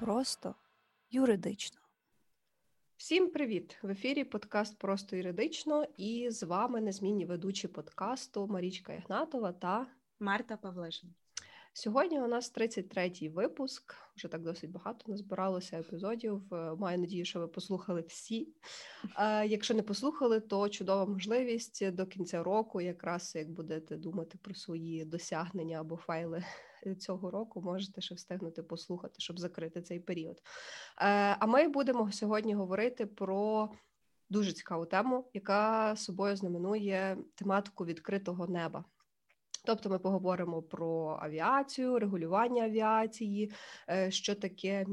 просто юридично. Всім привіт! В ефірі подкаст Просто юридично і з вами незмінні ведучі подкасту Марічка Ігнатова та Марта Павлишин. Сьогодні у нас 33-й випуск. Вже так досить багато назбиралося епізодів. Е, маю надію, що ви послухали всі. Якщо не послухали, то чудова можливість до кінця року, якраз як будете думати про свої досягнення або файли цього року, можете ще встигнути послухати, щоб закрити цей період. Е, а ми будемо сьогодні говорити про. Дуже цікаву тему, яка собою знаменує тематику відкритого неба. Тобто ми поговоримо про авіацію, регулювання авіації, е, що таке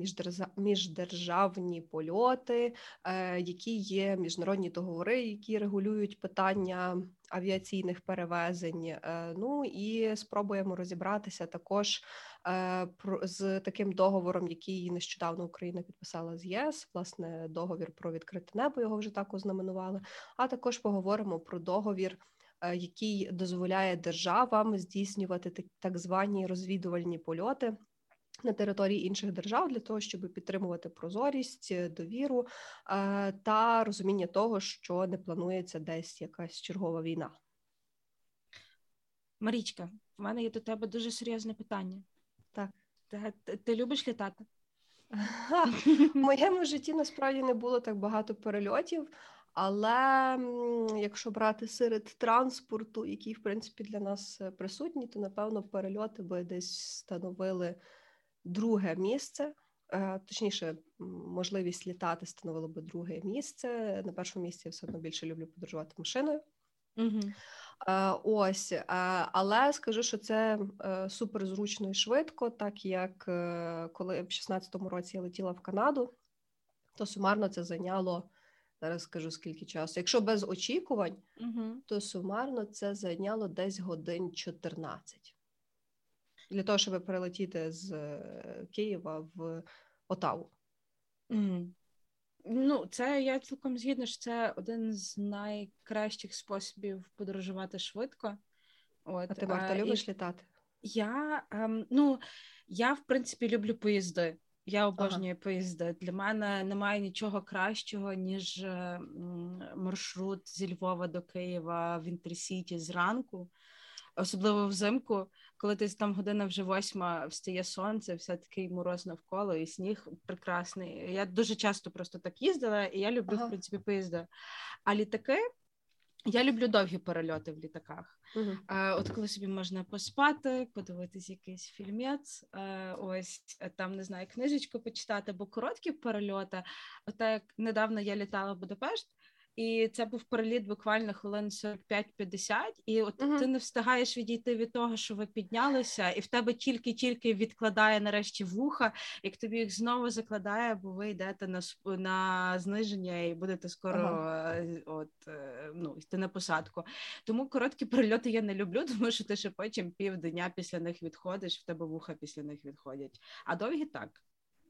міждержавні польоти, е, які є міжнародні договори, які регулюють питання авіаційних перевезень. Е, ну і спробуємо розібратися також з таким договором, який нещодавно Україна підписала з ЄС, власне, договір про відкрите небо його вже так ознаменували. А також поговоримо про договір. Е, який дозволяє державам здійснювати так звані розвідувальні польоти. На території інших держав для того, щоб підтримувати прозорість, довіру е, та розуміння того, що не планується десь якась чергова війна. Марічка, в мене є до тебе дуже серйозне питання. Так. Ти, ти, ти любиш літати? В моєму житті насправді не було так багато перельотів, але якщо брати серед транспорту, який в принципі для нас е, присутній, то напевно перельоти би десь становили друге місце. Е, точніше, можливість літати становило би друге місце. На першому місці я все одно більше люблю подорожувати машиною. Угу. Ось, але скажу, що це супер зручно і швидко, так як коли в 16-му році я летіла в Канаду, то сумарно це зайняло Зараз скажу скільки часу. Якщо без очікувань, угу. то сумарно це зайняло десь годин 14 для того, щоб перелетіти з е, Києва в Отаву. Угу. Ну, це я цілком згідна, що це один з найкращих способів подорожувати швидко. От. А ти Марта, любиш і... літати? Я ем, ну, я в принципі люблю поїзди. Я обожнюю ага. поїзди. Для мене немає нічого кращого, ніж маршрут зі Львова до Києва в Інтерсіті зранку, особливо взимку, коли ти там година вже восьма встає сонце, все такий мороз навколо, і сніг прекрасний. Я дуже часто просто так їздила, і я люблю ага. в принципі поїзди. А літаки я люблю довгі перельоти в літаках. Uh-huh. А, От коли собі можна поспати, подивитись якийсь фільмець, а, ось там не знаю, книжечку почитати, бо короткі перельоти. От так недавно я літала в Будапешт, і це був переліт буквально хвилин 45-50, і от uh-huh. ти не встигаєш відійти від того, що ви піднялися, і в тебе тільки-тільки відкладає нарешті вуха, як тобі їх знову закладає, бо ви йдете на на зниження і будете скоро uh-huh. от е, ну йти на посадку. Тому короткі перельоти я не люблю, тому що ти ще потім півдня після них відходиш, в тебе вуха після них відходять. А довгі так.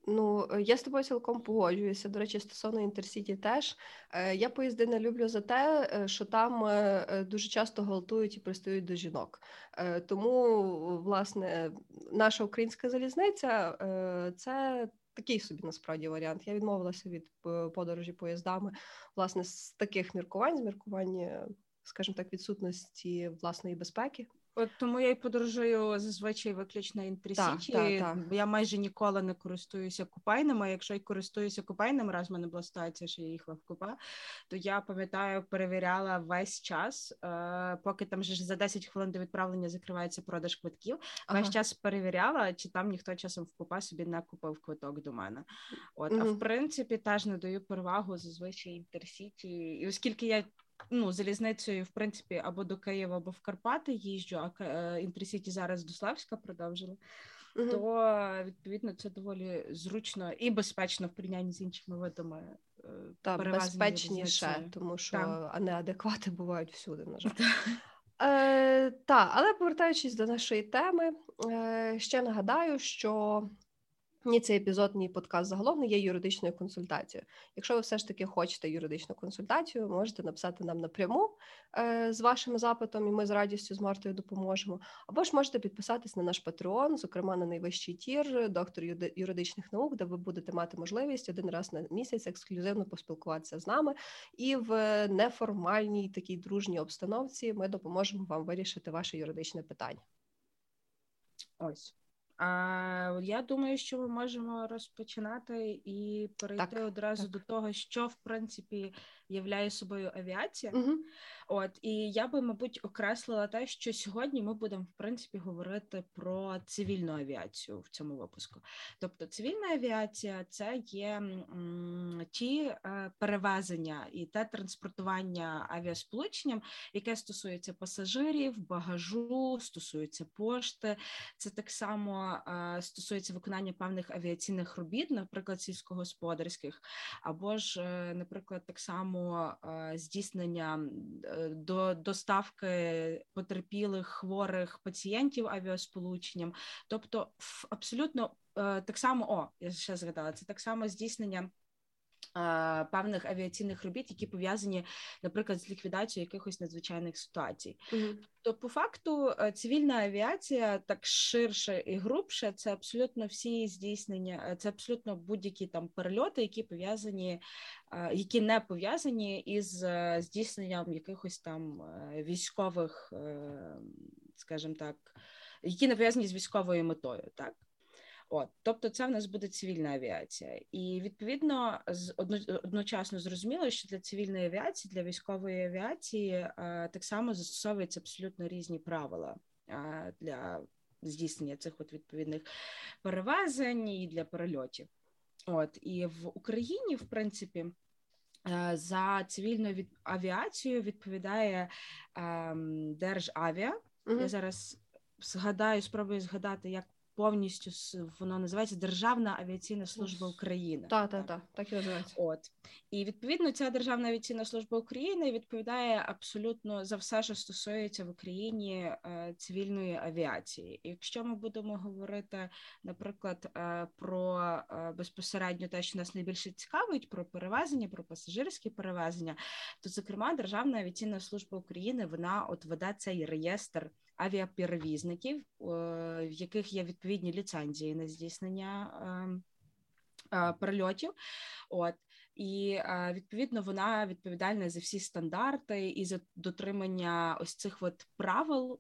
Ну, е, я з тобою цілком погоджуюся. До речі, стосовно інтерсіті, теж е, я поїзди не люблю за те, е, що там дуже часто галтують і пристають до жінок. Тому, власне, наша українська залізниця це такий собі насправді варіант. Я відмовилася від подорожі поїздами, власне, з таких міркувань, з міркування, скажімо так, відсутності власної безпеки. От тому я й подорожую зазвичай виключно інтерсіті. Так, так, Я майже ніколи не користуюся купайними. Якщо я користуюся купайними, раз в мене була ситуація, що я їхала в купа, то я пам'ятаю, перевіряла весь час, е, поки там вже за 10 хвилин до відправлення закривається продаж квитків. Ага. Весь час перевіряла, чи там ніхто часом в купа собі не купив квиток до мене. От, угу. а в принципі, теж надаю перевагу зазвичай інтерсіті, і оскільки я ну, залізницею, в принципі, або до Києва, або в Карпати їжджу, а е, інтерсіті зараз до Славська продовжили. uh То відповідно це доволі зручно і безпечно в порівнянні з іншими видами. Е, так, безпечніше, тому що так. неадеквати бувають всюди, на жаль. Е, Так, але повертаючись до нашої теми, е, ще нагадаю, що ні цей епізод, ні подкаст загалом не є юридичною консультацією. Якщо ви все ж таки хочете юридичну консультацію, можете написати нам напряму е, з вашим запитом, і ми з радістю з Мартою допоможемо. Або ж можете підписатись на наш Patreon, зокрема на найвищий tier, доктор юридичних наук, де ви будете мати можливість один раз на місяць ексклюзивно поспілкуватися з нами, і в неформальній такій дружній обстановці ми допоможемо вам вирішити ваше юридичне питання. Ось. А я думаю, що ми можемо розпочинати і перейти так, одразу так. до того, що в принципі являє собою авіація. Угу. От і я би, мабуть, окреслила те, що сьогодні ми будемо в принципі говорити про цивільну авіацію в цьому випуску. Тобто, цивільна авіація це є м, ті е, перевезення і те транспортування авіасполученням, яке стосується пасажирів, багажу, стосується пошти. Це так само е, стосується виконання певних авіаційних робіт, наприклад, сільськогосподарських, або ж, е, наприклад, так само здійснення до доставки потерпілих хворих пацієнтів авіасполученням, тобто абсолютно так само о, я ще згадала, це так само здійснення. Певних авіаційних робіт, які пов'язані, наприклад, з ліквідацією якихось надзвичайних ситуацій, mm-hmm. то по факту е, цивільна авіація так ширше і грубше, це абсолютно всі здійснення, е, це абсолютно будь-які там перельоти, які пов'язані, е, які не пов'язані із здійсненням якихось там військових, скажімо так, які не пов'язані з військовою метою, так. От, тобто, це в нас буде цивільна авіація, і відповідно з одночасно зрозуміло, що для цивільної авіації, для військової авіації е, так само застосовуються абсолютно різні правила е, для здійснення цих от відповідних перевезень і для перельотів. От і в Україні, в принципі. Е, за цивільну від... авіацію відповідає ем, Державіа. uh Я зараз згадаю, спробую згадати, як повністю воно називається Державна авіаційна служба України. Так, так, так, так і називається. От і відповідно ця Державна авіаційна служба України відповідає абсолютно за все, що стосується в Україні е, цивільної авіації. І Якщо ми будемо говорити, наприклад, е, про е, безпосередньо те, що нас найбільше цікавить, про перевезення, про пасажирські перевезення, то зокрема Державна авіаційна служба України вона от веде цей реєстр авіаперевізників, в яких є відповідні ліцензії на здійснення ем, перельотів. От і відповідно вона відповідальна за всі стандарти і за дотримання ось цих от правил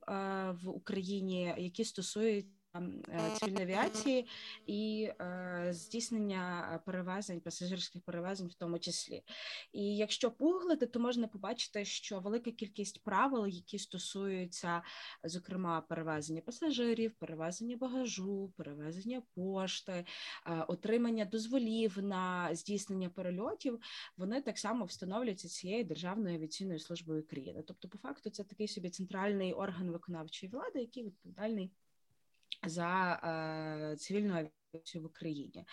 в Україні, які стосуються Е, цивільної авіації і е, здійснення перевезень, пасажирських перевезень, в тому числі. І якщо погуглити, то можна побачити, що велика кількість правил, які стосуються, зокрема, перевезення пасажирів, перевезення багажу, перевезення пошти, е, отримання дозволів на здійснення перельотів, вони так само встановлюються цією державною авіаційною службою України. Тобто, по факту, це такий собі центральний орган виконавчої влади, який відповідальний за е, цивільну авіацію в Україні.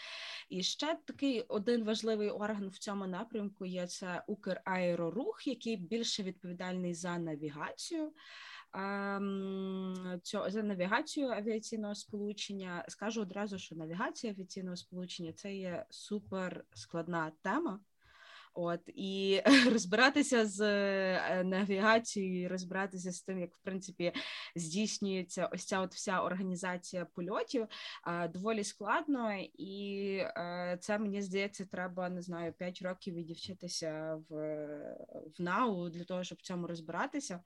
І ще такий один важливий орган в цьому напрямку є це Украерорух, який більше відповідальний за навігацію. Ем, цього за навігацію авіаційного сполучення скажу одразу, що навігація авіаційного сполучення це є супер складна тема. От і розбиратися з е, навігацією, розбиратися з тим, як в принципі здійснюється ось ця от вся організація польотів, доволі складно, і е, це мені здається, треба не знаю 5 років відівчитися в, в НАУ для того, щоб в цьому розбиратися.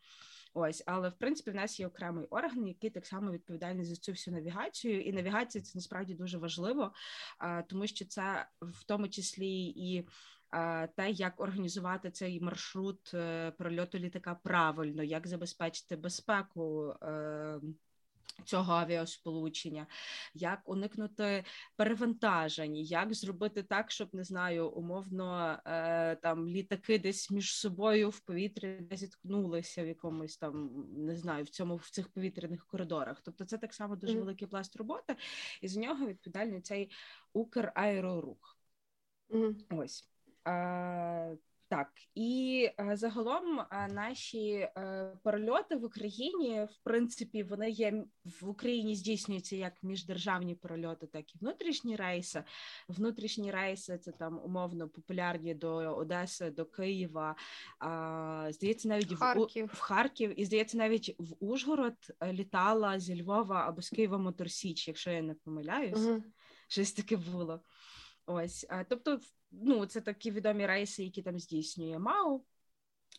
Ось, але в принципі в нас є окремий орган, який так само відповідальний за цю всю навігацію, і навігація це насправді дуже важливо, тому що це в тому числі і те, як організувати цей маршрут е, прольоту літака правильно, як забезпечити безпеку. Е, цього авіасполучення, як уникнути перевантажень, як зробити так, щоб не знаю, умовно е, там літаки десь між собою в повітрі не зіткнулися в якомусь там, не знаю, в цьому в цих повітряних коридорах. Тобто, це так само дуже великий пласт роботи, і з нього відповідальний цей Украерорух. Ось Так, і е, загалом е, наші е, перельоти в Україні, в принципі, вони є в Україні здійснюються як міждержавні перельоти, так і внутрішні рейси. Внутрішні рейси це там умовно популярні до Одеси, до Києва. Здається, навіть Харків. в в Харків, і здається, навіть в Ужгород літала зі Львова або з Києва Моторсіч, якщо я не помиляюсь, угу. щось таке було. Ось, тобто, ну, це такі відомі рейси, які там здійснює МАУ.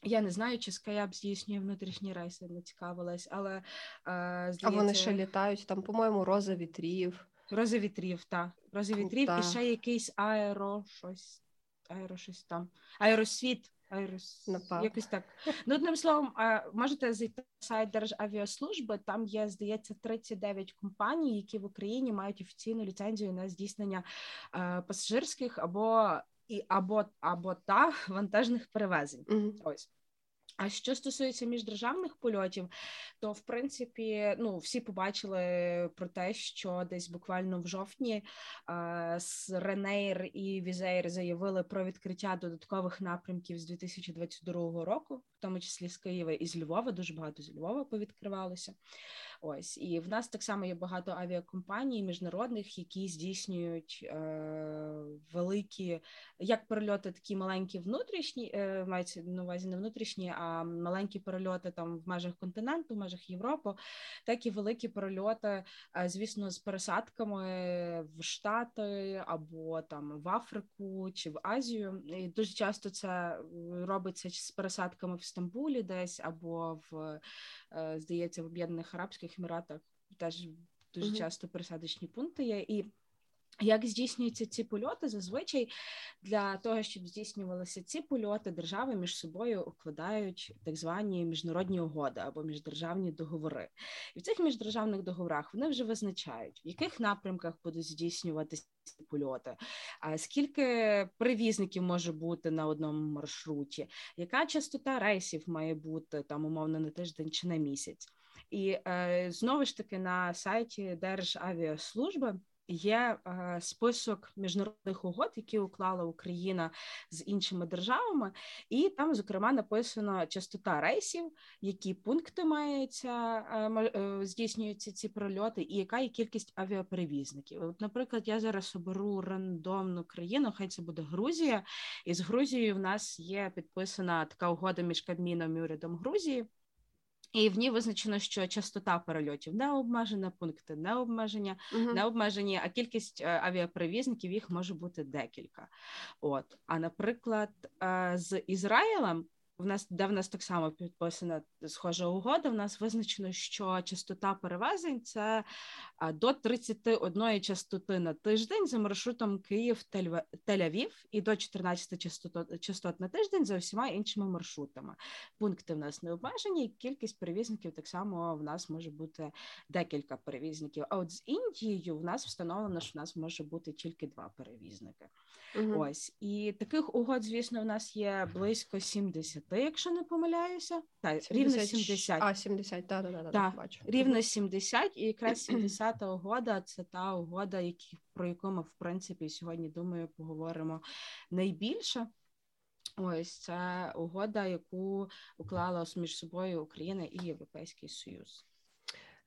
Я не знаю, чи Скаяп здійснює внутрішні рейси, не цікавилась, але е, здається... А вони ще літають, там, по-моєму, роза вітрів. Роза вітрів, так. Роза вітрів та. і ще якийсь аеро, щось, аеро щось там. Аеросвіт. Айрус, Напав. якось так. Ну, одним словом, можете зайти на сайт Державіаслужби, там є, здається, 39 компаній, які в Україні мають офіційну ліцензію на здійснення пасажирських або і або або та вантажних перевезень. Mm-hmm. Ось. А що стосується міждержавних польотів, то в принципі ну всі побачили про те, що десь буквально в жовтні з Ryanair і Wizz Air заявили про відкриття додаткових напрямків з 2022 року, в тому числі з Києва і з Львова. Дуже багато з Львова повідкривалося. Ось і в нас так само є багато авіакомпаній міжнародних, які здійснюють е, великі як перельоти, такі маленькі внутрішні, е, мається на увазі не внутрішні, а маленькі перельоти там в межах континенту, в межах Європи, так і великі перельоти, е, звісно, з пересадками в Штати або там в Африку чи в Азію. І Дуже часто це робиться з пересадками в Стамбулі, десь або в е, здається в Об'єднаних Арабських Еміратах. Теж дуже mm-hmm. часто пересадочні пункти є і. Як здійснюються ці польоти? Зазвичай для того, щоб здійснювалися ці польоти, держави між собою укладають так звані міжнародні угоди або міждержавні договори. І в цих міждержавних договорах вони вже визначають, в яких напрямках будуть здійснюватися польоти, а скільки перевізників може бути на одному маршруті, яка частота рейсів має бути там умовно на тиждень чи на місяць. І е, знову ж таки на сайті Державіаслужби є е, список міжнародних угод, які уклала Україна з іншими державами, і там, зокрема, написано частота рейсів, які пункти маються е, е, здійснюються ці прольоти, і яка є кількість авіаперевізників. От, наприклад, я зараз оберу рандомну країну, хай це буде Грузія, і з Грузією в нас є підписана така угода між Кабміном і урядом Грузії. І в ній визначено, що частота перельотів не обмежена, пункти не обмеження, uh-huh. не обмежені, а кількість е, авіаперевізників їх може бути декілька. От, а наприклад, е, з Ізраїлем в нас, де в нас так само підписана схожа угода, в нас визначено, що частота перевезень це до 31 частоти на тиждень за маршрутом Київ Тель-Авів і до 14 частот, частот на тиждень за всіма іншими маршрутами. Пункти в нас не обмежені, і кількість перевізників так само в нас може бути декілька перевізників. А от з Індією в нас встановлено, що в нас може бути тільки два перевізники. Угу. Ось і таких угод, звісно, в нас є близько 70, якщо не помиляюся. Так, 70, рівно 70. А, 70, так, так, так, так, бачу. Рівно 70, і якраз 70-та угода це та угода, які, про яку ми, в принципі, сьогодні, думаю, поговоримо найбільше. Ось це угода, яку уклала між собою Україна і Європейський Союз.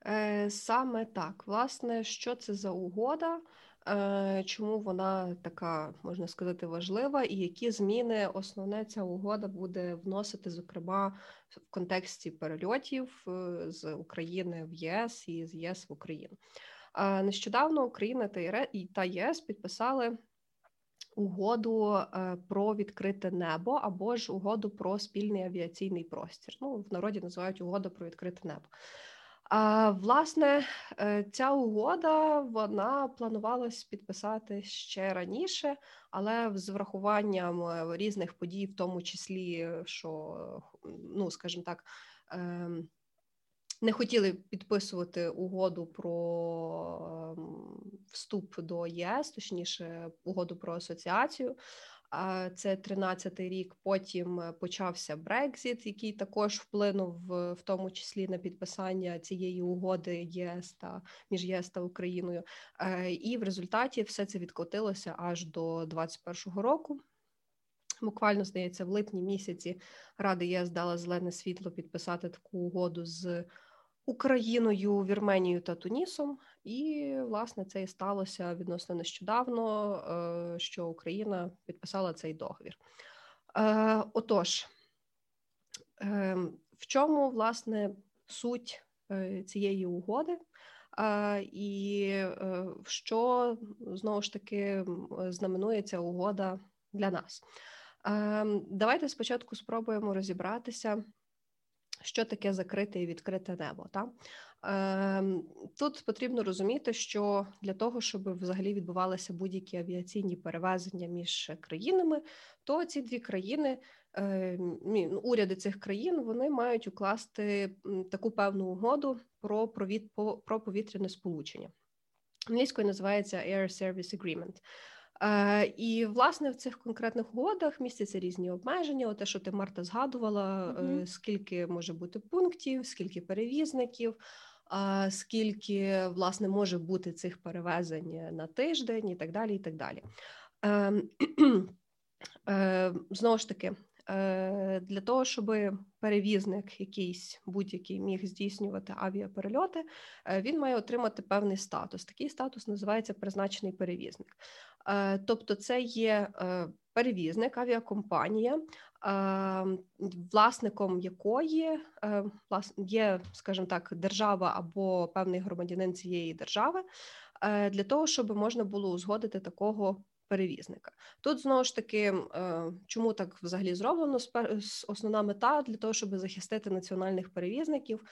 Е, саме так, власне, що це за угода? Е, чому вона така, можна сказати, важлива, і які зміни основне ця угода буде вносити, зокрема в контексті перельотів е, з України в ЄС і з ЄС в Україну? Нещодавно Україна та ЄС підписали угоду е, про відкрите небо або ж угоду про спільний авіаційний простір. Ну в народі називають угоду про відкрите небо. А власне, е, ця угода вона планувалась підписати ще раніше, але з врахуванням е, різних подій, в тому числі, що ну скажімо так. Ем, не хотіли підписувати угоду про ем, вступ до ЄС, точніше, угоду про асоціацію це 13-й рік. Потім е, почався Брекзіт, який також вплинув в тому числі на підписання цієї угоди ЄС та між ЄС та Україною. Е, і в результаті все це відкотилося аж до 21-го року. Буквально здається, в липні місяці Рада ЄС дала зелене світло підписати таку угоду з Україною, Вірменією та Тунісом, і власне це і сталося відносно нещодавно, е, що Україна підписала цей договір. Е, отож, е, в чому власне суть цієї угоди? І що знову ж таки знаменується угода для нас? Давайте спочатку спробуємо розібратися що таке закрите і відкрите небо. Та? Ем, тут потрібно розуміти, що для того, щоб взагалі відбувалися будь-які авіаційні перевезення між країнами, то ці дві країни, ем, ну, уряди цих країн, вони мають укласти таку певну угоду про про повітряне сполучення. Англійською називається Air Service Agreement. Е, і власне в цих конкретних угодах містяться різні обмеження. Те, що ти Марта згадувала, mm-hmm. скільки може бути пунктів, скільки перевізників, скільки власне може бути цих перевезень на тиждень, і так далі. і так далі. Ем, е, знову ж таки, для того, щоб перевізник якийсь будь-який міг здійснювати авіаперельоти, він має отримати певний статус. Такий статус називається призначений перевізник. Е, тобто, це є е, перевізник, авіакомпанія, е, власником якої є, скажімо так, держава або певний громадянин цієї держави, для того, щоб можна було узгодити такого. Перевізника тут знову ж таки, чому так взагалі зроблено? основна мета для того, щоб захистити національних перевізників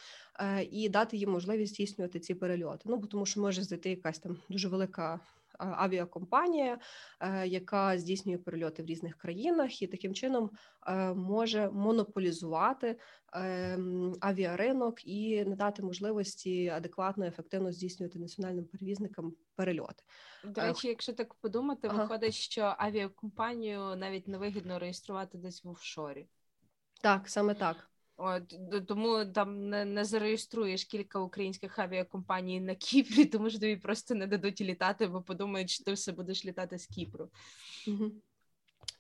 і дати їм можливість здійснювати ці перельоти. Ну бо тому, що може зайти якась там дуже велика авіакомпанія, е, яка здійснює перельоти в різних країнах, і таким чином е, може монополізувати ем, авіаринок і не дати можливості адекватно ефективно здійснювати національним перевізникам перельоти. До речі, якщо так подумати, ага. виходить, що авіакомпанію навіть невигідно реєструвати десь в офшорі. Так, саме так. От тому там не не зареєструєш кілька українських авіакомпаній на Кіпрі, тому що тобі просто не дадуть літати, бо подумають, що ти все будеш літати з Кіпру. Угу.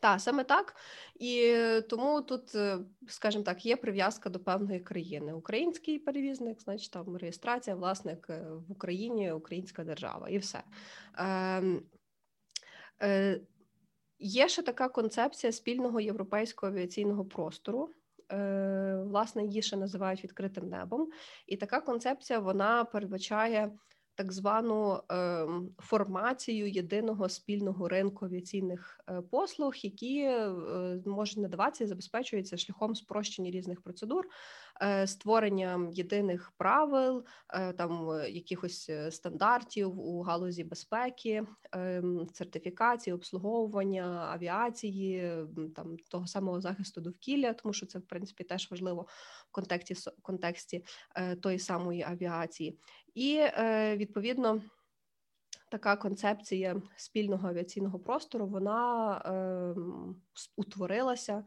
Так, саме так. І тому тут, е, скажімо так, є прив'язка до певної країни. Український перевізник, значить там реєстрація, власник е, в Україні, Українська держава, і все. Е, е, Є ще така концепція спільного європейського авіаційного простору. Е, власне її ще називають відкритим небом, і така концепція вона передбачає так звану е, формацію єдиного спільного ринку авіаційних е, послуг, які е, можуть надаватися і забезпечуються шляхом спрощення різних процедур, створення єдиних правил, там якихось стандартів у галузі безпеки, сертифікації, обслуговування авіації, там того самого захисту довкілля, тому що це в принципі теж важливо в контексті контексті тої самої авіації. І е, відповідно така концепція спільного авіаційного простору вона е, утворилася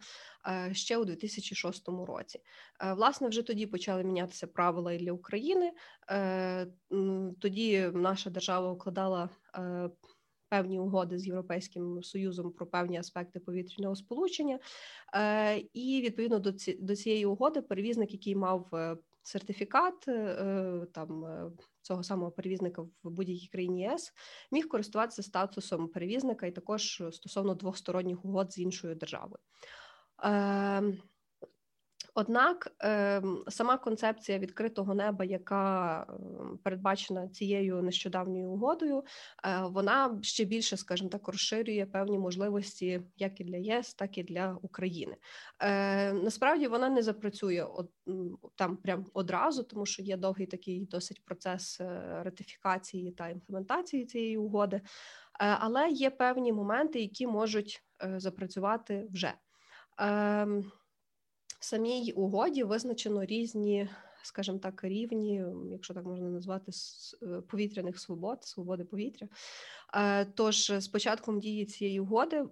ще у 2006 році. Е, власне, вже тоді почали мінятися правила і для України. Е, Тоді наша держава укладала. Е, Певні угоди з європейським союзом про певні аспекти повітряного сполучення, е, і відповідно до ці, до цієї угоди перевізник, який мав е, сертифікат там цього самого перевізника в будь-якій країні ЄС міг користуватися статусом перевізника і також стосовно двосторонніх угод з іншою державою. Ем, Однак ем, сама концепція відкритого неба, яка ем, передбачена цією нещодавньою угодою, е, вона ще більше, скажімо так, розширює певні можливості як і для ЄС, так і для України. Е, насправді вона не запрацює там прям одразу, тому що є довгий такий досить процес е, ратифікації та імплементації цієї угоди, але є певні моменти, які можуть запрацювати вже. Самій угоді визначено різні, скажімо так, рівні, якщо так можна назвати, е, повітряних свобод, свободи повітря. Е, тож з початком дії цієї угоди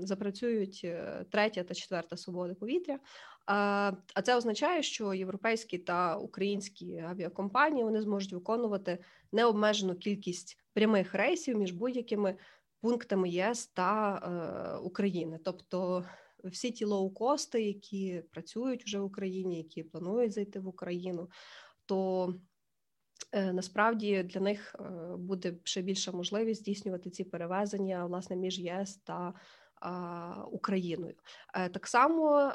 запрацюють е, третя та четверта свободи повітря. А це означає, що європейські та українські авіакомпанії вони зможуть виконувати необмежену кількість прямих рейсів між будь-якими пунктами ЄС та е, України. Тобто всі ті лоукости, які працюють вже в Україні, які планують зайти в Україну, то е, насправді для них е, буде ще більша можливість здійснювати ці перевезення власне між ЄС та Україною. Е, так само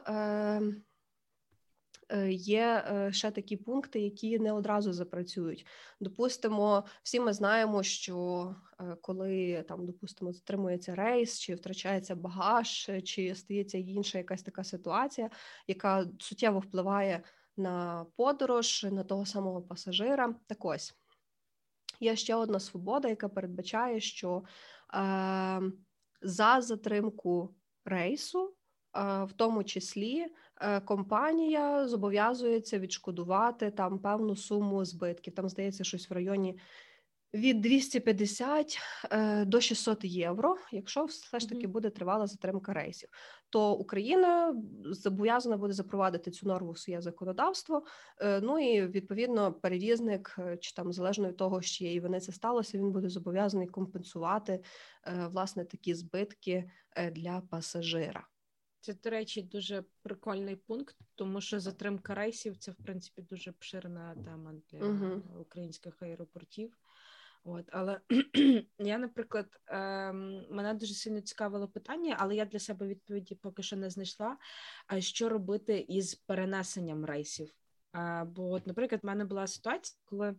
є е, ще такі пункти, які не одразу запрацюють. Допустимо, всі ми знаємо, що е, коли там, допустимо, затримується рейс, чи втрачається багаж, чи стається інша якась така ситуація, яка суттєво впливає на подорож, на того самого пасажира. Так ось є ще одна свобода, яка передбачає, що е, за затримку рейсу, е, в тому числі. Е, компанія зобов'язується відшкодувати там певну суму збитків. Там здається, щось в районі від 250 е, до 600 євро, якщо все ж таки буде тривала затримка рейсів. То Україна зобов'язана буде запровадити цю норму в своє законодавство. Е, ну і відповідно перевізник, чи там залежно від того, з чиєї вини це сталося, він буде зобов'язаний компенсувати власне такі збитки для пасажира. Це, до речі, дуже прикольний пункт, тому що затримка рейсів це в принципі дуже поширена тема для uh-huh. українських аеропортів. От, але я, наприклад, ем, мене дуже сильно цікавило питання, але я для себе відповіді поки що не знайшла. А що робити із перенесенням рейсів? А, бо, от, наприклад, в мене була ситуація, коли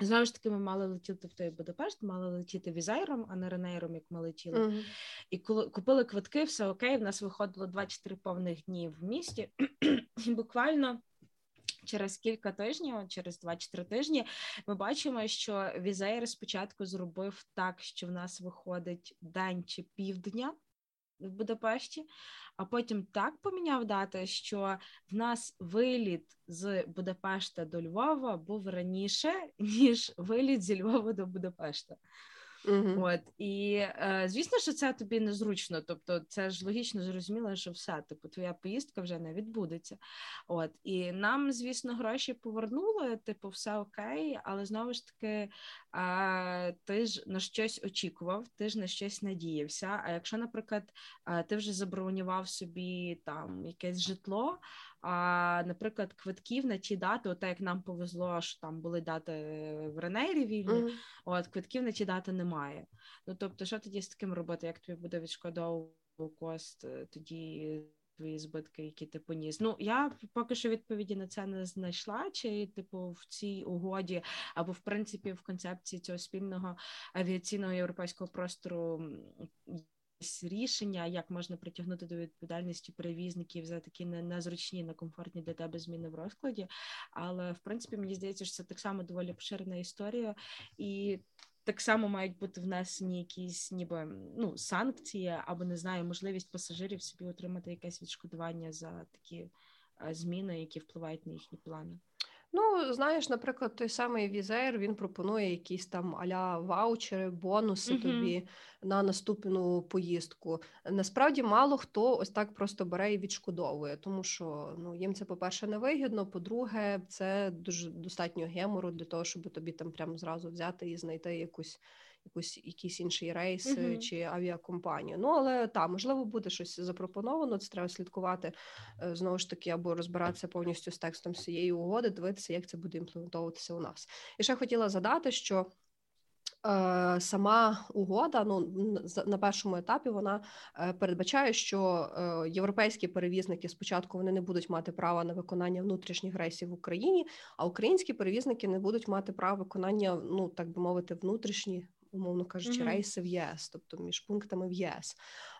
Знову ж таки, ми мали летіти в той Будапешт, мали летіти Wizz Air ом, а не Ryanair ом, як ми летіли. Mm-hmm. І коли купили квитки, все окей. В нас виходило 24 повних дні в місті, і буквально. Через кілька тижнів, через 2-3 тижні, ми бачимо, що Візейр спочатку зробив так, що в нас виходить день чи півдня в Будапешті, а потім так поміняв дати, що в нас виліт з Будапешта до Львова був раніше, ніж виліт зі Львова до Будапешта. Uh-huh. От і е, звісно, що це тобі незручно. Тобто, це ж логічно зрозуміло, що все, типу, твоя поїздка вже не відбудеться. От і нам, звісно, гроші повернули, типу, все окей, але знову ж таки, е, ти ж на щось очікував, ти ж на щось надіявся. А якщо, наприклад, е, ти вже забронював собі там якесь житло. А, наприклад, квитків на ті дати, от як нам повезло, що там були дати в Ренейрі вільні, mm-hmm. от квитків на ті дати немає. Ну тобто, що тоді з таким робити? Як тобі буде відшкодовувати кост е, тоді? Твої збитки, які ти поніс. Ну я поки що відповіді на це не знайшла. Чи типу в цій угоді, або в принципі в концепції цього спільного авіаційного європейського простору рішення, як можна притягнути до відповідальності перевізників за такі незручні, некомфортні для тебе зміни в розкладі. Але в принципі мені здається, що це так само доволі поширена історія і. Так само мають бути внесені якісь ніби ну санкції, або не знаю, можливість пасажирів собі отримати якесь відшкодування за такі зміни, які впливають на їхні плани. Ну, знаєш, наприклад, той самий Візер він пропонує якісь там аля ваучери, бонуси uh-huh. тобі на наступну поїздку. Насправді, мало хто ось так просто бере і відшкодовує, тому що ну їм це, по-перше, невигідно. По-друге, це дуже достатньо гемору для того, щоб тобі там прямо зразу взяти і знайти якусь якусь якийсь інший рейс uh-huh. чи авіакомпанію. Ну але так, можливо, буде щось запропоновано. Це треба слідкувати е, знову ж таки, або розбиратися повністю з текстом цієї угоди, дивитися, як це буде імплементовуватися у нас. І ще хотіла задати, що. Е, сама угода, ну на першому етапі вона передбачає, що європейські перевізники спочатку вони не будуть мати права на виконання внутрішніх рейсів в Україні, а українські перевізники не будуть мати права виконання, ну так би мовити, внутрішні умовно кажучи, mm-hmm. рейси в ЄС, тобто між пунктами в ЄС.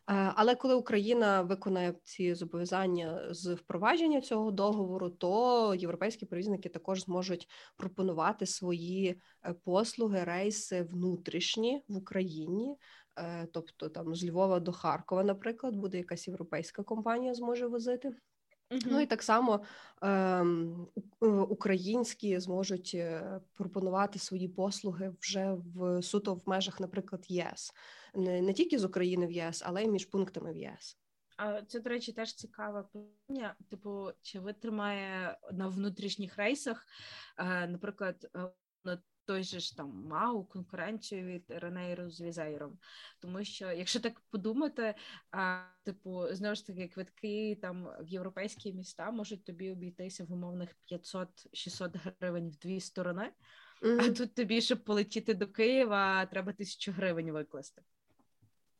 Але коли Україна виконає ці зобов'язання з впровадження цього договору, то європейські перевізники також зможуть пропонувати свої е, послуги, рейси внутрішні в Україні. Е, тобто там з Львова до Харкова, наприклад, буде якась європейська компанія зможе возити. Ну і так само ем, е, українські зможуть е, пропонувати свої послуги вже в суто в межах, наприклад, ЄС, не, не тільки з України в єС, але й між пунктами в ЄС. А це, до речі, теж цікаве питання. Типу, чи витримає на внутрішніх рейсах, е, наприклад, той же ж там МАУ конкуренцію від Ренейру з Візейром. Тому що, якщо так подумати, а, типу, знову ж таки, квитки там в європейські міста можуть тобі обійтися в умовних 500-600 гривень в дві сторони. Mm-hmm. А тут тобі, щоб полетіти до Києва, треба тисячу гривень викласти.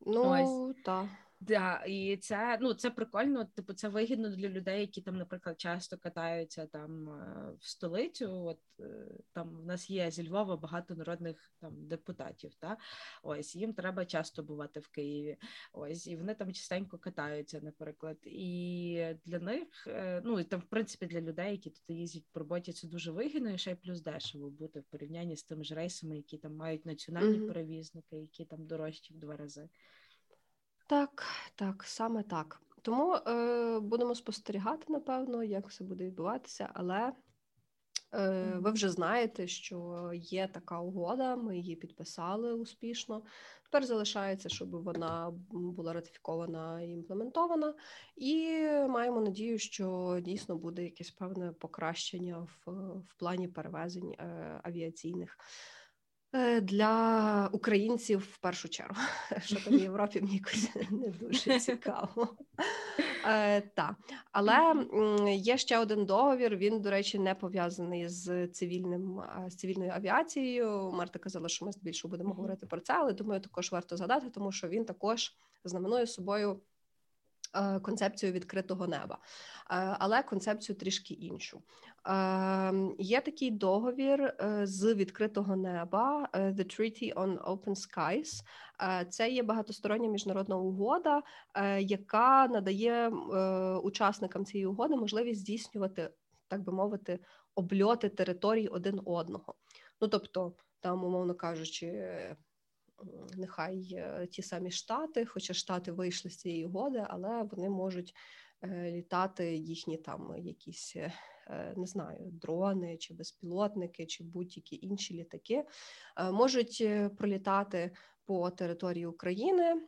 Ну, так. Да, і це ну це прикольно. Типу, це вигідно для людей, які там, наприклад, часто катаються там е, в столицю. От е, там в нас є зі Львова багато народних там депутатів. Та ось їм треба часто бувати в Києві. Ось і вони там частенько катаються, наприклад. І для них, е, ну і там, в принципі, для людей, які тут їздять по роботі, це дуже вигідно і ще й плюс дешево бути в порівнянні з тими ж рейсами, які там мають національні mm-hmm. перевізники, які там дорожчі в два рази. Так, так, саме так. Тому е, будемо спостерігати, напевно, як все буде відбуватися, але е, ви вже знаєте, що є така угода, ми її підписали успішно. Тепер залишається, щоб вона була ратифікована і імплементована, і маємо надію, що дійсно буде якесь певне покращення в, в плані перевезень е, авіаційних. Е, для українців в першу чергу, що там в Європі мені якось не дуже цікаво. Е, та. Але є ще один договір. Він, до речі, не пов'язаний з цивільним з цивільною авіацією. Марта казала, що ми більше будемо говорити про це, але думаю, також варто згадати, тому що він також знаменує собою концепцію відкритого неба, е, але концепцію трішки іншу. Е, є такий договір з відкритого неба The Treaty on Open Skies. Це є багатостороння міжнародна угода, яка надає учасникам цієї угоди можливість здійснювати, так би мовити, обльоти територій один одного. Ну тобто, там, умовно кажучи нехай е, ті самі штати, хоча штати вийшли з цієї угоди, але вони можуть е, літати їхні там якісь. Е, не знаю, дрони чи безпілотники, чи будь-які інші літаки можуть пролітати по території України,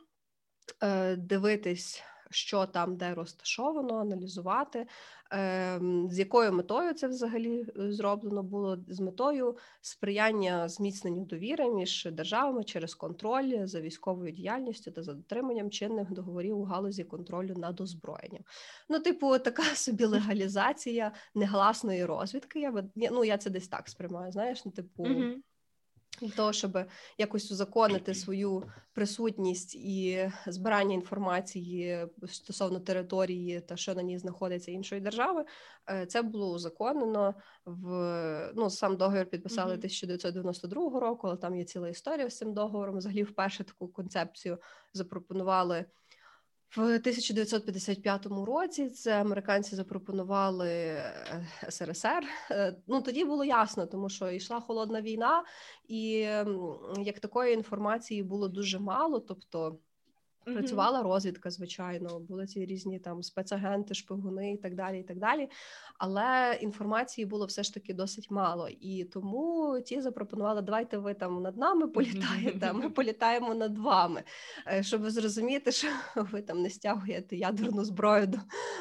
дивитись що там де розташовано, аналізувати, ем, з якою метою це взагалі е, зроблено було з метою сприяння зміцненню довіри між державами через контроль за військовою діяльністю та за дотриманням чинних договорів у галузі контролю над озброєнням. Ну, типу, така собі легалізація негласної розвідки. Я ну я це десь так сприймаю. Знаєш, ну типу. Mm-hmm для того, щоб якось узаконити свою присутність і збирання інформації стосовно території та що на ній знаходиться іншої держави, е, це було узаконено в ну сам договір підписали mm-hmm. 1992 року, але там є ціла історія з цим договором. Взагалі, вперше таку концепцію запропонували. В 1955 році це американці запропонували е, СРСР. Ну тоді було ясно, тому що йшла холодна війна, і як такої інформації було дуже мало. Тобто Працювала розвідка, звичайно, були ці різні там спецагенти, шпигуни і так далі. і так далі. Але інформації було все ж таки досить мало. І тому ті запропонували, давайте ви там над нами політаєте, а ми політаємо над вами, е, щоб зрозуміти, що ви там не стягуєте ядерну зброю до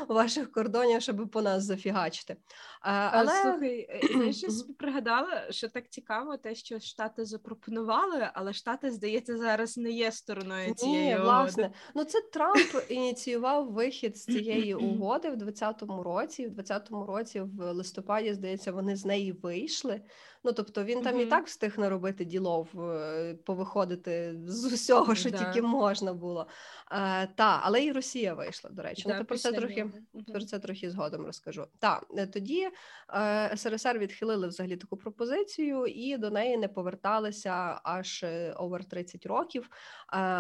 ваших кордонів, щоб по нас зафігачити. Але слухай, е, я щось пригадала, що так цікаво, те, що Штати запропонували, але Штати, здається, зараз не є стороною цієї. Ні, власне. Ну це Трамп ініціював вихід з цієї угоди в 2020 році. В 2020 році, в листопаді, здається, вони з неї вийшли. Ну тобто він там mm-hmm. і так встиг наробити ділов, е, повиходити з усього, що да. тільки можна було. А, та, але і Росія вийшла, до речі. Да, ну, про це трохи mm-hmm. про це трохи згодом розкажу. Так, е, тоді е, СРСР відхилили взагалі таку пропозицію, і до неї не поверталися аж е, over 30 років. Е,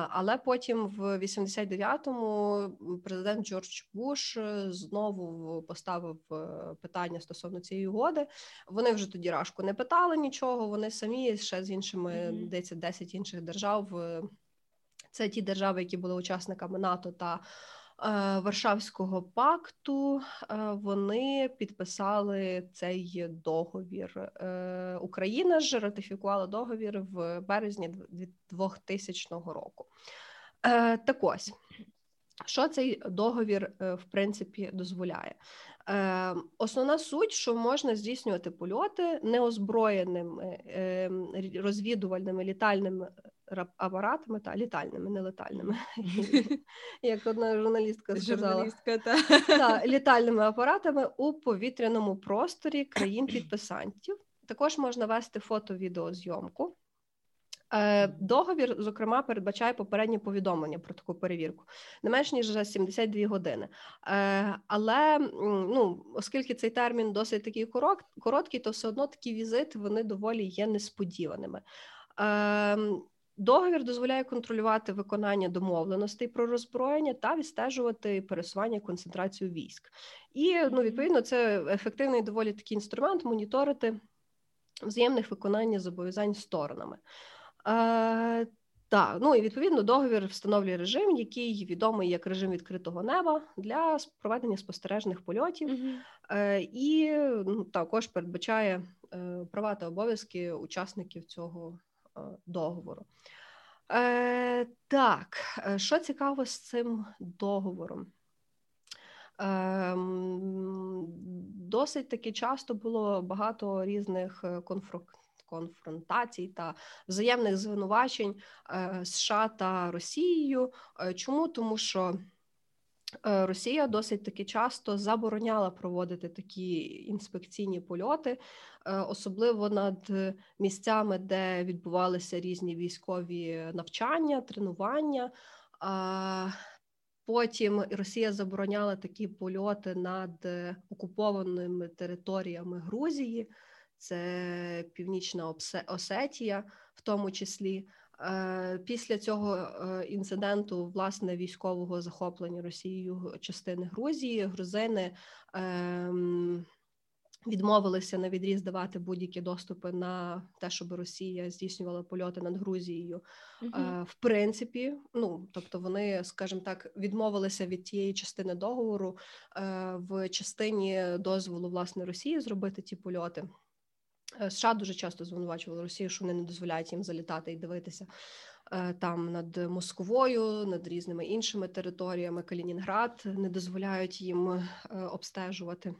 але потім, в 89-му, президент Джордж Буш знову поставив питання стосовно цієї угоди. Вони вже тоді рашку не питали питали нічого. Вони самі ще з іншими mm-hmm. 10 інших держав. Е, це ті держави, які були учасниками НАТО та е, Варшавського пакту. Е, вони підписали цей договір. Е, Україна ж ратифікувала договір в березні 2000 року. Е, Так ось Що цей договір в принципі дозволяє? Е, Основна суть, що можна здійснювати польоти неозброєними е, розвідувальними літальними апаратами та літальними, не летальними, як одна журналістка сказала, Журналістка, та. та літальними апаратами у повітряному просторі країн-підписантів. Також можна вести фото-відеозйомку. Е, договір, зокрема, передбачає попереднє повідомлення про таку перевірку не менш ніж за 72 години. Е, але ну, оскільки цей термін досить такий короткий, то все одно такі візити вони доволі є несподіваними. Ем, договір дозволяє контролювати виконання домовленостей про роззброєння та відстежувати пересування концентрацію військ. І ну, відповідно це ефективний доволі такий інструмент моніторити взаємних виконання зобов'язань сторонами. Е, Так, ну і відповідно договір встановлює режим, який відомий як режим відкритого неба для проведення спостережних польотів, mm-hmm. е, і ну, також передбачає е, права та обов'язки учасників цього е, договору. Е, Так, е, що цікаво з цим договором? Ем, досить таки часто було багато різних конфрукт конфронтацій та взаємних звинувачень е, США та Росією. Е, чому тому, що е, Росія досить таки часто забороняла проводити такі інспекційні польоти, особливо над місцями, де відбувалися різні військові навчання, тренування. Потім Росія забороняла такі польоти над окупованими територіями Грузії це Північна Осетія, в тому числі. Е, після цього е, інциденту власне військового захоплення Росією частини Грузії, грузини ем, відмовилися на відріз давати будь-які доступи на те, щоб Росія здійснювала польоти над Грузією. Uh-huh. В принципі, ну тобто вони, скажімо так, відмовилися від тієї частини договору в частині дозволу власне Росії зробити ті польоти. Е, США дуже часто звинувачували Росію, що вони не дозволяють їм залітати і дивитися е, там над Москвою, над різними іншими територіями. Калінінград не дозволяють їм е, обстежувати.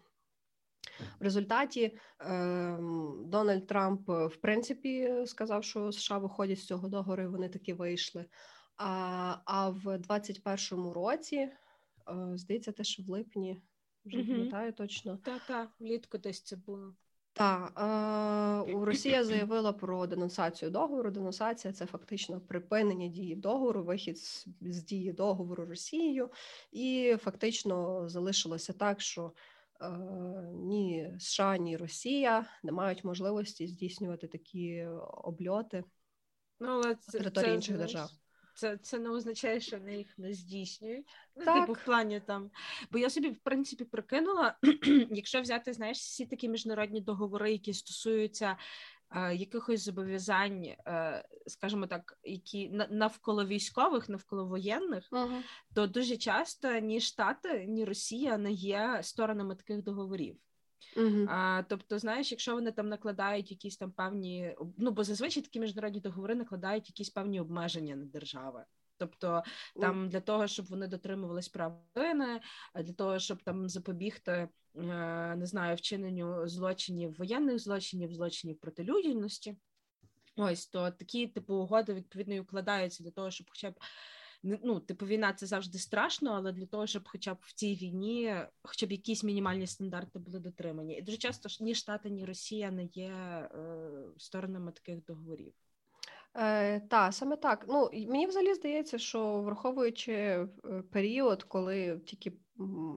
В результаті Дональд Трамп в принципі сказав, що США виходять з цього договору, і вони таки вийшли. А а в 21-му році, здається, теж в липні, вже пам'ятаю точно. Так, так, влітку десь це було. Так, е, Росія заявила про денонсацію договору. Денонсація це фактично припинення дії договору, вихід з, з дії договору Росією, і фактично залишилося так, що е, ні США, ні Росія не мають можливості здійснювати такі обльоти ну, але це, території це, інших знаєш, держав. Це це не означає, що вони їх не здійснюють. Ну, так. Типу в плані там. Бо я собі, в принципі, прикинула, якщо взяти, знаєш, всі такі міжнародні договори, які стосуються е, якихось зобов'язань, е, скажімо так, які навколо військових, навколо воєнних, uh-huh. то дуже часто ні Штати, ні Росія не є сторонами таких договорів. Uh-huh. А, Тобто, знаєш, якщо вони там накладають якісь там певні, ну бо зазвичай такі міжнародні договори накладають якісь певні обмеження на держави. Тобто там для того, щоб вони дотримувались прав людини, для того, щоб там запобігти, е, не знаю, вчиненню злочинів, воєнних злочинів, злочинів проти людяності, ось то такі типу угоди відповідно і укладаються для того, щоб, хоча б ну, типу, війна це завжди страшно, але для того, щоб хоча б в цій війні, хоча б якісь мінімальні стандарти були дотримані. І дуже часто ні Штати, ні Росія не є е, сторонами таких договорів. Е, Та саме так. Ну мені взагалі здається, що враховуючи е, період, коли тільки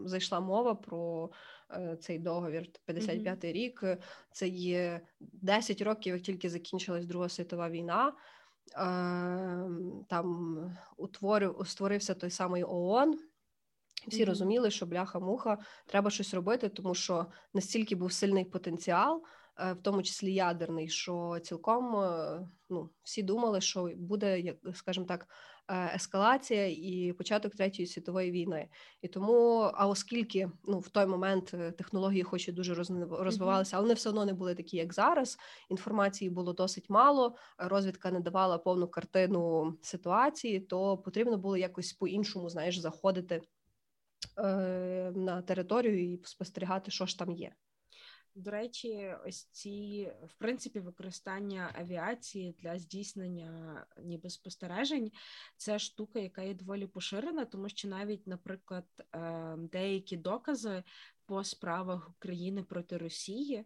зайшла мова про е, цей договір, 55-й mm-hmm. рік, це є 10 років, як тільки закінчилась Друга світова війна. Ем, там утворив, створився той самий ООН. Всі mm-hmm. розуміли, що бляха-муха треба щось робити, тому що настільки був сильний потенціал е, в тому числі ядерний, що цілком е, ну, всі думали, що буде, як скажімо так, ескалація і початок третьої світової війни. І тому, а оскільки ну в той момент технології, хоч і дуже розвивалися, але вони все одно не були такі, як зараз. Інформації було досить мало. Розвідка не давала повну картину ситуації, то потрібно було якось по-іншому, знаєш, заходити е, на територію і спостерігати, що ж там є. До речі, ось ці в принципі використання авіації для здійснення ніби спостережень це штука, яка є доволі поширена, тому що навіть, наприклад, е, деякі докази по справах України проти Росії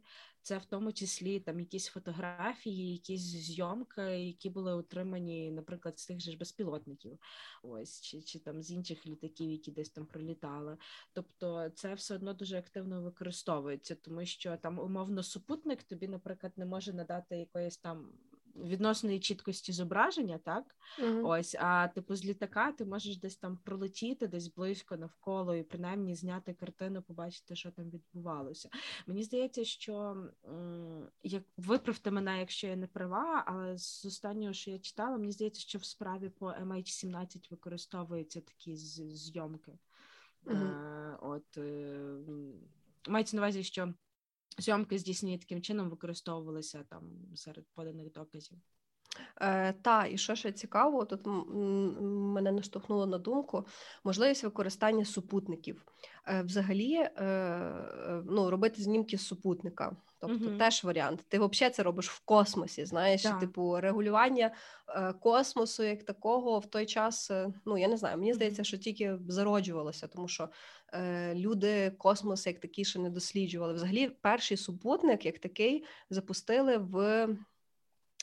це в тому числі там якісь фотографії, якісь зйомки, які були отримані, наприклад, з тих же ж безпілотників, ось чи чи там з інших літаків, які десь там пролітали. Тобто, це все одно дуже активно використовується, тому що там умовно супутник тобі, наприклад, не може надати якоїсь там відносної чіткості зображення, так uh ось, а типу з літака ти можеш десь там пролетіти, десь близько навколо, і принаймні зняти картину, побачити, що там відбувалося. Мені здається, що як виправте мене, якщо я не права, але з останнього, що я читала, мені здається, що в справі по MH17 використовуються такі зйомки. Е, От е, мається на увазі, що зйомки здійснені таким чином використовувалися там серед поданих доказів. Е, Та, і що ще цікаво, тут мене наштовхнуло на думку можливість використання супутників. Е, Взагалі, е, е ну, робити знімки з супутника. Тобто угу. теж варіант. Ти взагалі це робиш в космосі. Знаєш, да. типу регулювання е, космосу як такого в той час. Е, ну я не знаю. Мені здається, що тільки зароджувалося, тому що е, люди космос як такий ще не досліджували. Взагалі, перший супутник, як такий, запустили в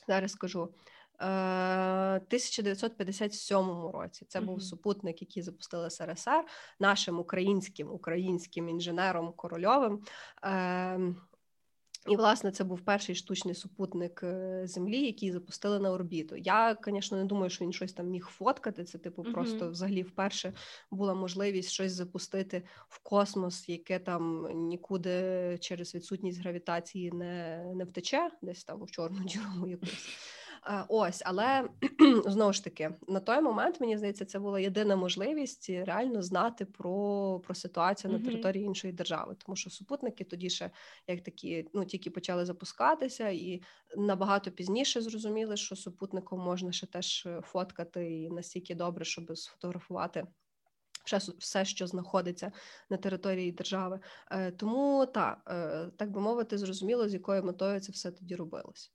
зараз скажу. 1957 е, році це був супутник, який запустили СРСР нашим українським українським інженером корольовим. І, власне, це був перший штучний супутник е, Землі, який запустили на орбіту. Я, звісно, не думаю, що він щось там міг фоткати. Це, типу, uh-huh. просто взагалі вперше була можливість щось запустити в космос, яке там нікуди через відсутність гравітації не не втече, десь там в чорну діру якусь. Е, ось, але знову ж таки, на той момент мені здається, це була єдина можливість реально знати про про ситуацію на території іншої держави, тому що супутники тоді ще як такі, ну тільки почали запускатися, і набагато пізніше зрозуміли, що супутником можна ще теж фоткати і настільки добре, щоб сфотографувати. Все, що знаходиться на території держави, е, тому так, е, так би мовити, зрозуміло, з якою метою це все тоді робилось.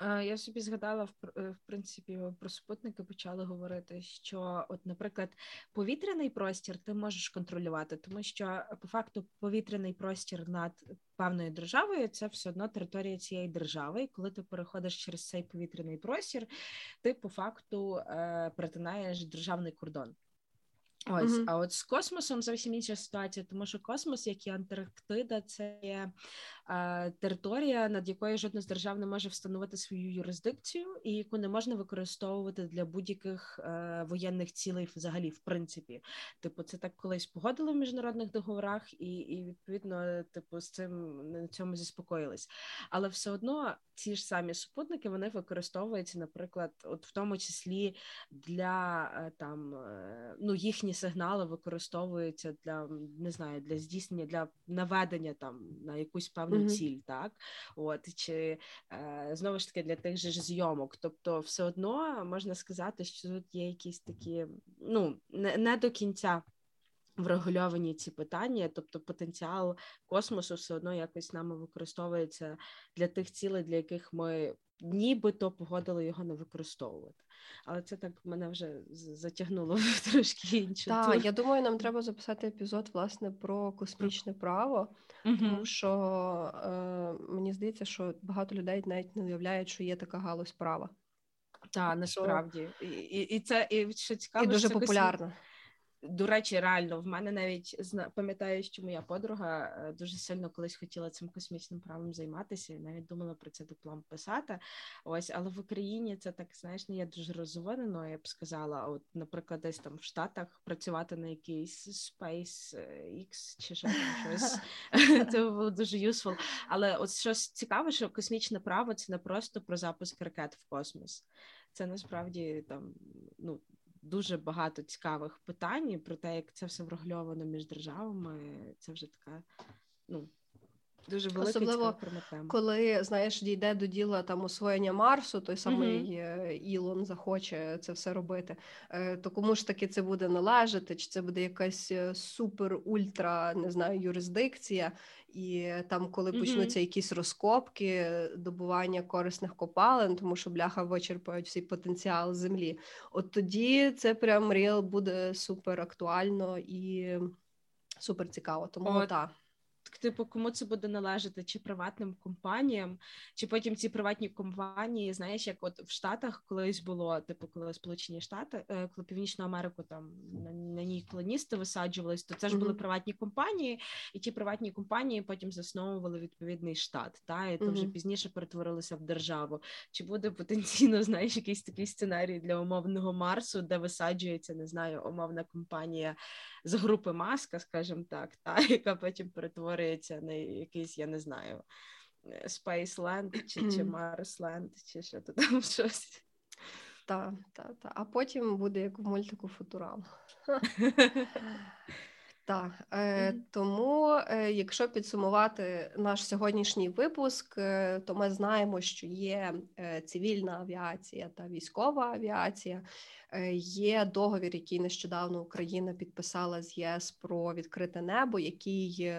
Я собі згадала е, в принципі про супутники почали говорити, що, от, наприклад, повітряний простір ти можеш контролювати, тому що по факту повітряний простір над певною державою це все одно територія цієї держави. І коли ти переходиш через цей повітряний простір, ти по факту е, перетинаєш державний кордон. Ось, mm-hmm. а от з космосом зовсім інша ситуація, тому що космос, як і Антарктида, це є е, територія, над якою жодна з держав не може встановити свою юрисдикцію, і яку не можна використовувати для будь-яких е, воєнних цілей, взагалі, в принципі. Типу, це так колись погодили в міжнародних договорах, і і відповідно, типу, з цим на цьому заспокоїлись. Але все одно ці ж самі супутники вони використовуються, наприклад, от в тому числі для е, там е, ну їхні сигнали використовуються для не знаю, для здійснення для наведення там на якусь певну mm-hmm. ціль, так от чи е, знову ж таки для тих же ж зйомок. Тобто, все одно можна сказати, що тут є якісь такі, ну не, не до кінця. Врегульовані ці питання, тобто потенціал космосу все одно якось нами використовується для тих цілей, для яких ми нібито погодили його не використовувати. Але це так мене вже затягнуло в трошки іншу. Так, я думаю, нам треба записати епізод власне про космічне право, uh тому що е, мені здається, що багато людей навіть не уявляють, що є така галузь права. Так, насправді. І і, і це і що цікаво, і дуже популярна. До речі, реально в мене навіть пам'ятаю, що моя подруга е, дуже сильно колись хотіла цим космічним правом займатися, і навіть думала про це диплом писати. Ось, але в Україні це так знаєш, не є дуже розвинено. Я б сказала, от, наприклад, десь там в Штатах працювати на якийсь Space X чи що щось. Це було дуже useful. Але от щось цікаве, що космічне право це не просто про запуск ракет в космос. Це насправді там ну дуже багато цікавих питань про те, як це все врегульовано між державами. Це вже така, ну. Дуже велика Особливо, коли знаєш, дійде до діла там освоєння Марсу, той самий mm-hmm. Ілон захоче це все робити. Е, то кому ж таки це буде належати? Чи це буде якась е, супер ультра не знаю юрисдикція? І там, коли mm-hmm. почнуться якісь розкопки, добування корисних копалин, тому що бляха вичерпають всі потенціал землі. От тоді це прям ріл буде супер актуально і супер цікаво. Тому так типу, кому це буде належати, чи приватним компаніям, чи потім ці приватні компанії, знаєш, як от в Штатах колись було, типу, коли Сполучені Штати, е, коли Північну Америку там на, на ній колоністи висаджувались, то це ж були приватні компанії, і ті приватні компанії потім засновували відповідний штат, та і то вже пізніше перетворилися в державу. Чи буде потенційно знаєш якийсь такий сценарій для умовного Марсу, де висаджується, не знаю, умовна компанія з групи маска, скажімо так, та яка потім перетворюється на якийсь, я не знаю, Спейсленд чи чи Марсленд, чи що то там щось. Так, та, та. А потім буде як в мультику Футурам. Так, е, тому, е, якщо підсумувати наш сьогоднішній випуск, е, то ми знаємо, що є е, цивільна авіація та військова авіація. Е, є договір, який нещодавно Україна підписала з ЄС про відкрите небо, який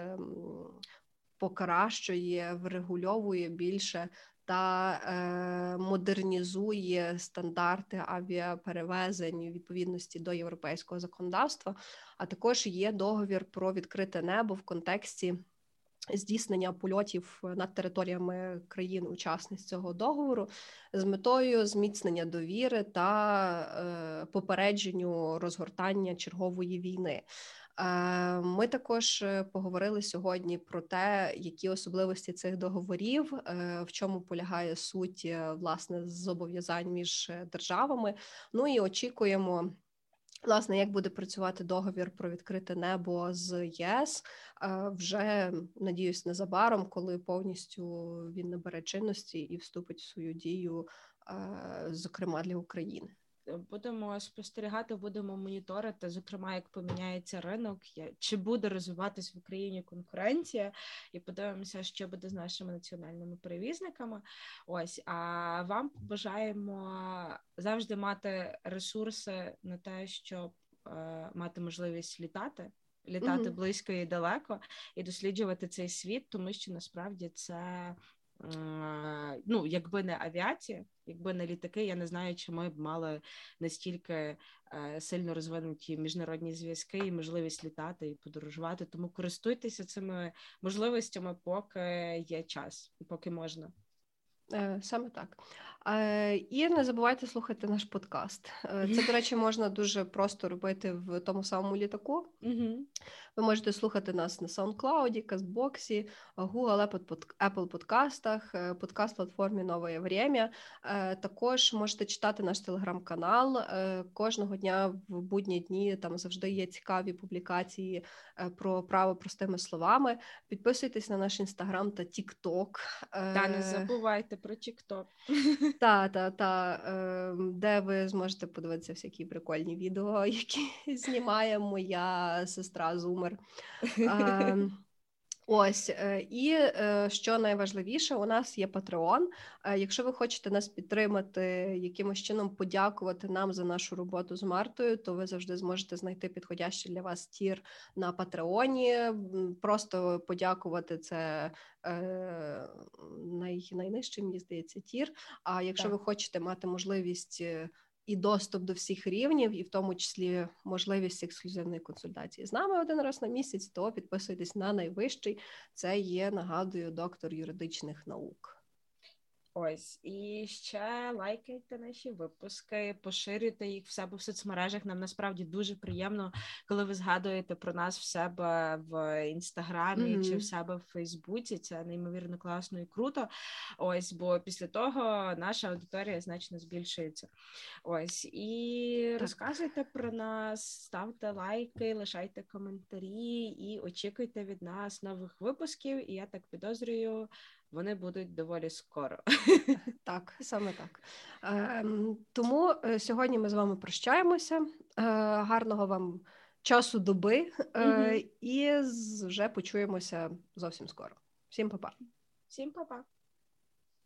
покращує, врегульовує більше та е, модернізує стандарти авіаперевезень відповідності до європейського законодавства. А також є договір про відкрите небо в контексті здійснення польотів над територіями країн-учасниць цього договору з метою зміцнення довіри та е, попередженню розгортання чергової війни. Е, ми також е, поговорили сьогодні про те, які особливості цих договорів, е, в чому полягає суть власне зобов'язань між державами. Ну і очікуємо. Власне, як буде працювати договір про відкрите небо з ЄС вже надіюсь незабаром, коли повністю він набере чинності і вступить в свою дію, зокрема для України будемо спостерігати, будемо моніторити, зокрема, як поміняється ринок, чи буде розвиватись в Україні конкуренція, і подивимося, що буде з нашими національними перевізниками. Ось а вам бажаємо завжди мати ресурси на те, щоб е, мати можливість літати. Літати mm-hmm. близько і далеко і досліджувати цей світ, тому що насправді це ну, якби не авіація, якби не літаки, я не знаю, чи ми б мали настільки е, сильно розвинуті міжнародні зв'язки і можливість літати і подорожувати. Тому користуйтеся цими можливостями, поки є час, поки можна. Е, саме так. Е, і не забувайте слухати наш подкаст. Це, до речі, можна дуже просто робити в тому самому літаку. Ви можете слухати нас на SoundCloud, Кастбоксі, Google, Apple подкастах, е, подкаст-платформі Нове Время. Е, також можете читати наш телеграм-канал. Е, кожного дня в будні дні там завжди є цікаві публікації про право простими словами. Підписуйтесь на наш інстаграм та TikTok. Та не забувайте про Тікток. Та, та, та, де ви зможете подивитися всякі прикольні відео, які знімає моя сестра Зумер. Ем, ось е, і е, що найважливіше, у нас є Patreon. Е, якщо ви хочете нас підтримати, якимось чином подякувати нам за нашу роботу з Мартою, то ви завжди зможете знайти підходящий для вас tier на Патреоні. Просто подякувати це най, найнижчий, мені здається, tier. А якщо так. ви хочете мати можливість і доступ до всіх рівнів, і в тому числі можливість ексклюзивної консультації з нами один раз на місяць, то підписуйтесь на найвищий. Це є, нагадую, доктор юридичних наук. Ось і ще лайкайте наші випуски, поширюйте їх в себе в соцмережах. Нам насправді дуже приємно, коли ви згадуєте про нас в себе в інстаграмі mm-hmm. чи в себе в Фейсбуці. Це неймовірно класно і круто. Ось, бо після того наша аудиторія значно збільшується. Ось і так. розказуйте про нас, ставте лайки, лишайте коментарі і очікуйте від нас нових випусків. І я так підозрюю вони будуть доволі скоро. Так, саме так. Ем, тому е, сьогодні ми з вами прощаємося. Е, гарного вам часу доби е, і вже почуємося зовсім скоро. Всім па-па. Всім па-па.